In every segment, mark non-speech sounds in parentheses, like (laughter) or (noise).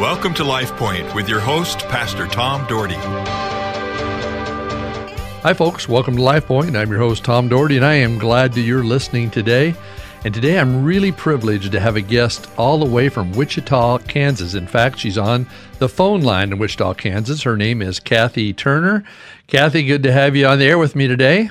Welcome to Life Point with your host, Pastor Tom Dougherty. Hi, folks. Welcome to Life Point. I'm your host, Tom Dougherty, and I am glad that you're listening today. And today I'm really privileged to have a guest all the way from Wichita, Kansas. In fact, she's on the phone line in Wichita, Kansas. Her name is Cathy Turner. Cathy, good to have you on the air with me today.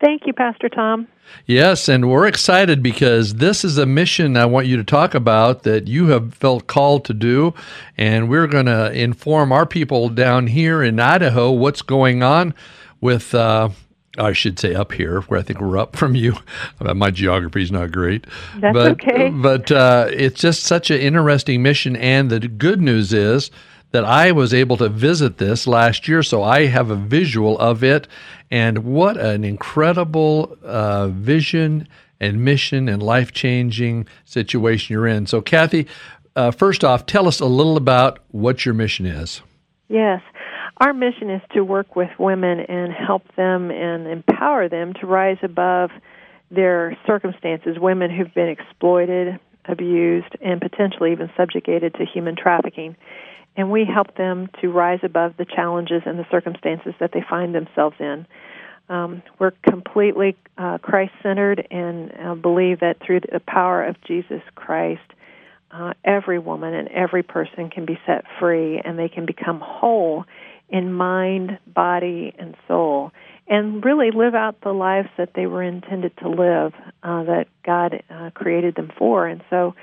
Thank you, Pastor Tom. Yes, and we're excited because this is a mission I want you to talk about that you have felt called to do. And we're going to inform our people down here in Idaho what's going on with. Uh, I should say up here, where I think we're up from you. (laughs) My geography is not great. That's but, okay. But uh, it's just such an interesting mission. And the good news is that I was able to visit this last year, so I have a visual of it. And what an incredible uh, vision and mission and life changing situation you're in. So, Cathy, uh, first off, tell us a little about what your mission is. Yes. Our mission is to work with women and help them and empower them to rise above their circumstances, women who've been exploited, abused, and potentially even subjugated to human trafficking. And we help them to rise above the challenges and the circumstances that they find themselves in. Um, we're completely uh, Christ centered and uh, believe that through the power of Jesus Christ, uh, every woman and every person can be set free and they can become whole in mind, body, and soul, and really live out the lives that they were intended to live, uh, that God uh, created them for. And so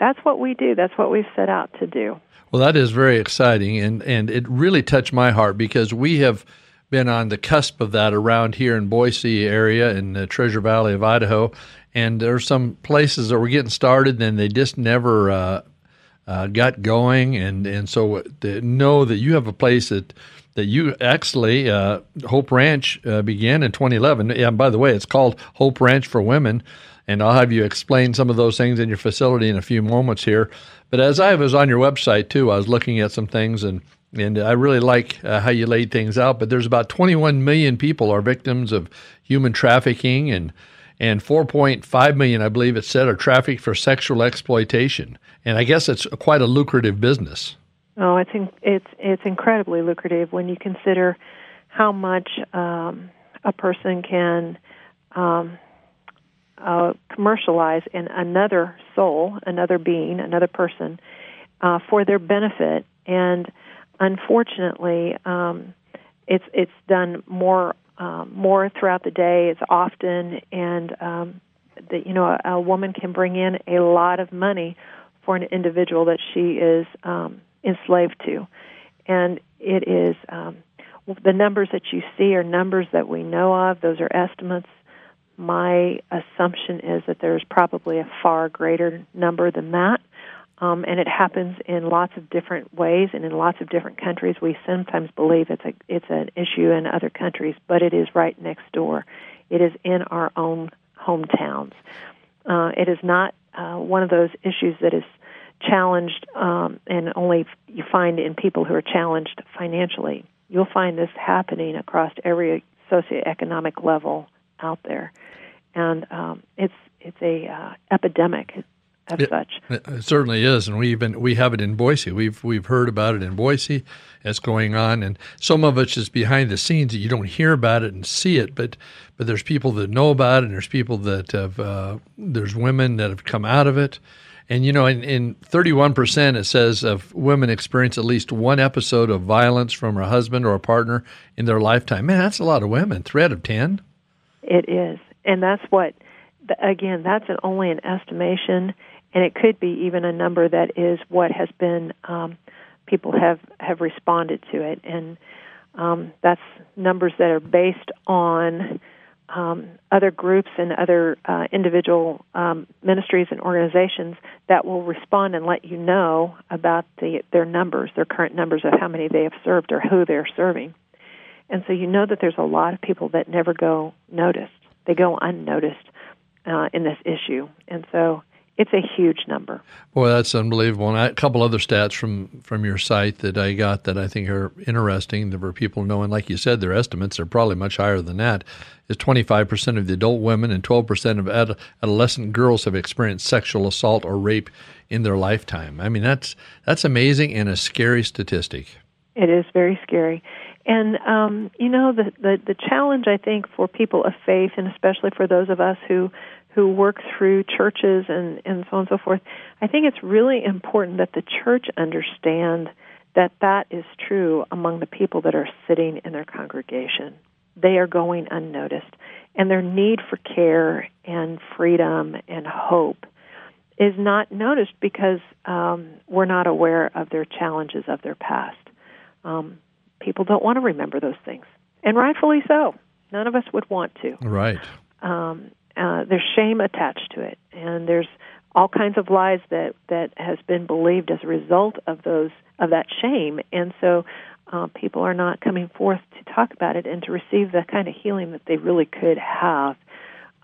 that's what we do. That's what we've set out to do. Well, that is very exciting, and, and it really touched my heart because we have been on the cusp of that around here in Boise area in the Treasure Valley of Idaho, and there are some places that were getting started and they just never uh, uh, got going, and and so to know that you have a place that that you actually uh, Hope Ranch uh, began in 2011. And by the way, it's called Hope Ranch for Women, and I'll have you explain some of those things in your facility in a few moments here. But as I was on your website too, I was looking at some things and. And I really like uh, how you laid things out. But there's about 21 million people are victims of human trafficking, and and 4.5 million, I believe it said, are trafficked for sexual exploitation and I guess it's quite a lucrative business. Oh, it's in, it's it's incredibly lucrative when you consider how much um, a person can um, uh, commercialize in another soul, another being, another person uh, for their benefit, and unfortunately, um, it's it's done more um, more throughout the day. It's often, and um, that you know a, a woman can bring in a lot of money for an individual that she is um, enslaved to. And it is um, the numbers that you see are numbers that we know of, those are estimates. My assumption is that there's probably a far greater number than that. Um, and it happens in lots of different ways and in lots of different countries. We sometimes believe it's a it's an issue in other countries, but it is right next door. It is in our own hometowns. Uh, it is not uh, one of those issues that is challenged, um, and only you find in people who are challenged financially. You'll find this happening across every socioeconomic level out there, and um, it's it's a uh, epidemic as it, such. It certainly is, and we even we have it in Boise. We've we've heard about it in Boise. It's going on, and some of it's just behind the scenes that you don't hear about it and see it. But but there's people that know about it, and there's people that have uh, there's women that have come out of it. And you know, in, in 31%, it says of women experience at least one episode of violence from a husband or a partner in their lifetime. Man, that's a lot of women. Three out of 10. It is. And that's what, again, that's an, only an estimation, and it could be even a number that is what has been, um, people have, have responded to it. And um, that's numbers that are based on um, other groups and other uh, individual um, ministries and organizations that will respond and let you know about the, their numbers, their current numbers of how many they have served or who they're serving. And so you know that there's a lot of people that never go noticed. They go unnoticed uh, in this issue. And so it's a huge number. Boy, that's unbelievable. And I, a couple other stats from from your site that I got that I think are interesting. There were people knowing, like you said, their estimates are probably much higher than that. Is 25% of the adult women and 12% of ad- adolescent girls have experienced sexual assault or rape in their lifetime. I mean, that's that's amazing and a scary statistic. It is very scary. And um, you know the, the the challenge I think for people of faith, and especially for those of us who who work through churches and, and so on and so forth, I think it's really important that the church understand that that is true among the people that are sitting in their congregation. They are going unnoticed, and their need for care and freedom and hope is not noticed because um, we're not aware of their challenges of their past. Um, people don't want to remember those things, and rightfully so. None of us would want to. Right. Um, uh, there's shame attached to it, and there's all kinds of lies that that has been believed as a result of those of that shame, and so uh, people are not coming forth to talk about it and to receive the kind of healing that they really could have.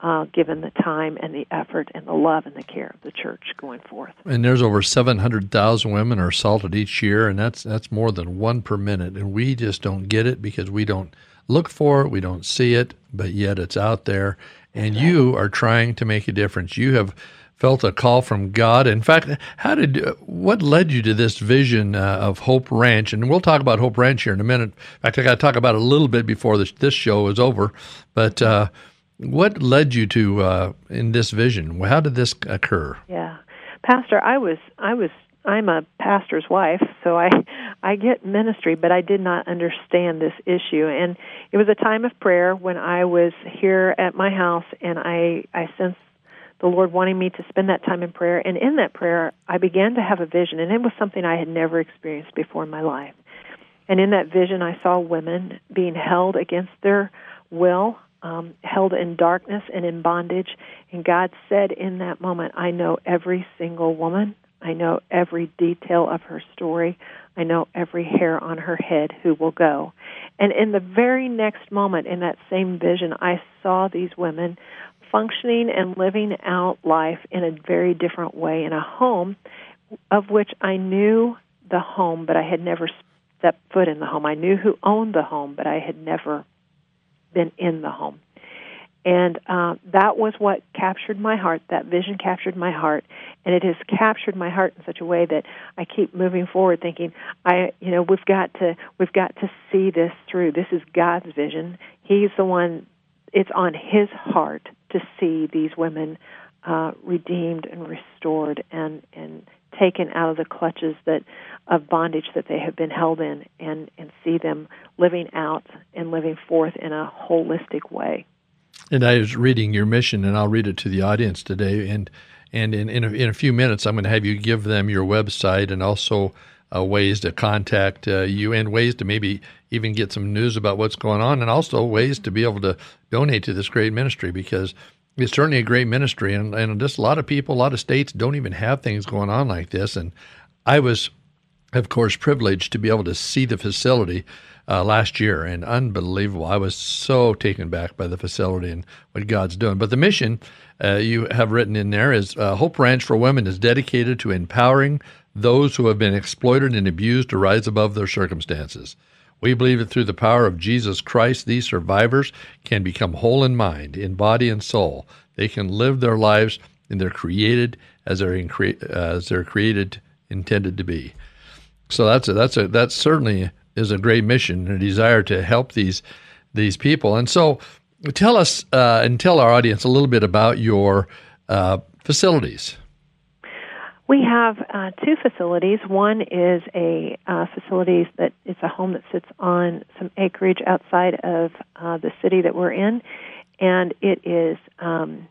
Uh, given the time and the effort and the love and the care of the church going forth. And there's over 700,000 women are assaulted each year, and that's that's more than one per minute. And we just don't get it because we don't look for it, we don't see it, but yet it's out there and you are trying to make a difference. You have felt a call from God. In fact, how did what led you to this vision uh, of Hope Ranch? And we'll talk about Hope Ranch here in a minute. In fact, I got to talk about it a little bit before this, this show is over. But uh, what led you to uh, in this vision? How did this occur? Yeah, Pastor, I was I was I'm a pastor's wife, so I I get ministry, but I did not understand this issue. And it was a time of prayer when I was here at my house, and I I sensed the Lord wanting me to spend that time in prayer. And in that prayer, I began to have a vision, and it was something I had never experienced before in my life. And in that vision, I saw women being held against their will, um, held in darkness and in bondage. And God said in that moment, I know every single woman I know every detail of her story. I know every hair on her head who will go. And in the very next moment, in that same vision, I saw these women functioning and living out life in a very different way in a home of which I knew the home, but I had never stepped foot in the home. I knew who owned the home, but I had never been in the home. And uh, that was what captured my heart. That vision captured my heart, and it has captured my heart in such a way that I keep moving forward, thinking, I, you know, we've got to, we've got to see this through. This is God's vision. He's the one. It's on His heart to see these women uh, redeemed and restored, and and taken out of the clutches that of bondage that they have been held in, and and see them living out and living forth in a holistic way. And I was reading your mission, and I'll read it to the audience today. And and in in a, in a few minutes, I'm going to have you give them your website and also uh, ways to contact uh, you and ways to maybe even get some news about what's going on, and also ways to be able to donate to this great ministry because it's certainly a great ministry, and and just a lot of people, a lot of states don't even have things going on like this. And I was, of course, privileged to be able to see the facility uh, last year, and unbelievable. I was so taken back by the facility and what God's doing. But the mission uh, you have written in there is uh, Hope Ranch for Women is dedicated to empowering those who have been exploited and abused to rise above their circumstances. We believe that through the power of Jesus Christ, these survivors can become whole in mind, in body, and soul. They can live their lives and they're created as they're, in as they're created, intended to be. So that's a, that's a that's certainly is a great mission and a desire to help these these people. And so, tell us uh, and tell our audience a little bit about your uh, facilities. We have uh, two facilities. One is a uh, facility that is a home that sits on some acreage outside of uh, the city that we're in, and it is um,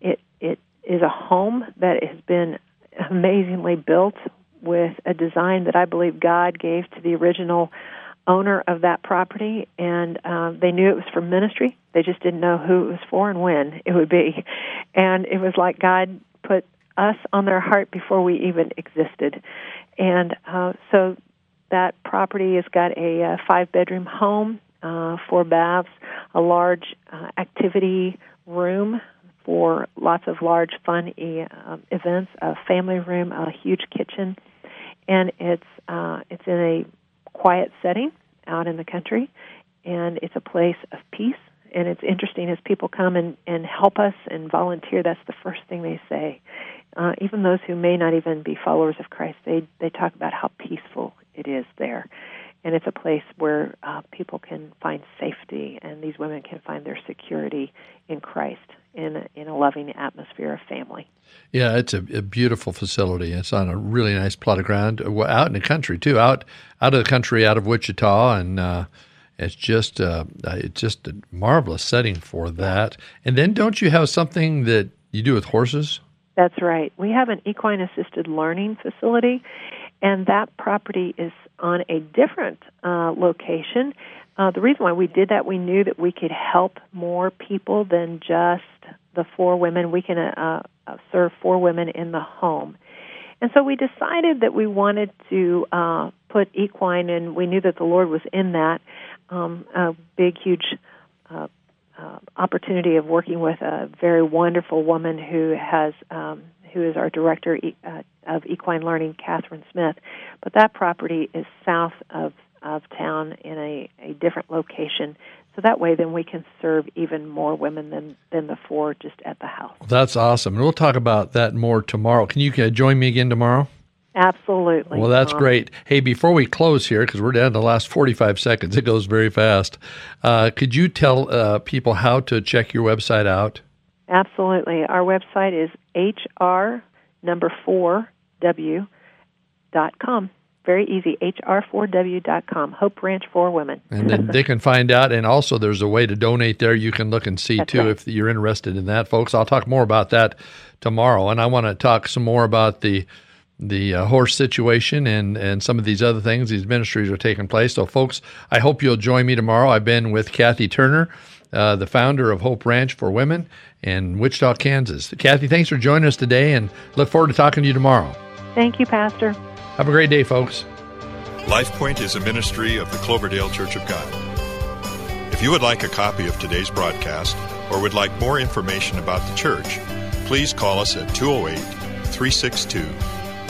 it it is a home that has been amazingly built with a design that I believe God gave to the original owner of that property, and um, they knew it was for ministry. They just didn't know who it was for and when it would be. And it was like God us on their heart before we even existed. And uh, so that property has got a, a uh, five bedroom home, uh, four baths, a large uh, activity room for lots of large, fun uh, events, a family room, a huge kitchen, and it's uh, it's in a quiet setting out in the country, and it's a place of peace. And it's interesting as people come and, and help us and volunteer. That's the first thing they say. Uh, even those who may not even be followers of Christ, they they talk about how peaceful it is there and it's a place where uh, people can find safety, and these women can find their security in Christ in a, in a loving atmosphere of family. Yeah, it's a, a, beautiful facility. It's on a really nice plot of ground out in the country too, out out of the country, out of Wichita, and uh, it's just uh, it's just a marvelous setting for that. And then, don't you have something that you do with horses? That's right. We have an equine assisted learning facility, and that property is on a different uh, location. Uh, the reason why we did that, we knew that we could help more people than just the four women. We can uh, uh, serve four women in the home. And so we decided that we wanted to uh, put equine, and we knew that the Lord was in that um, a big, huge uh, uh, opportunity of working with a very wonderful woman who has um, who is our director uh, of equine learning, Catherine Smith. But that property is south of of town in a, a different location. So that way, then we can serve even more women than, than the four just at the house. That's awesome. And we'll talk about that more tomorrow. Can you uh, join me again tomorrow? Absolutely. Well, that's great. Hey, before we close here, because we're down to the last 45 seconds, (laughs) it goes very fast. Uh, could you tell uh, people how to check your website out? Absolutely. Our website is hr number four w dot com. Very easy. hr4w dot com. Hope Ranch for Women. and then they can find out. And also, there's a way to donate there. You can look and see That's too right. if you're interested in that, folks. I'll talk more about that tomorrow. And I want to talk some more about the the uh, horse situation and, and some of these other things. These ministries are taking place. So, folks, I hope you'll join me tomorrow. I've been with Cathy Turner, uh, the founder of Hope Ranch for Women in Wichita, Kansas. Cathy, thanks for joining us today and look forward to talking to you tomorrow. Thank you, Pastor. Have a great day, folks. LifePoint is a ministry of the Cloverdale Church of God. If you would like a copy of today's broadcast or would like more information about the church, please call us at 208 362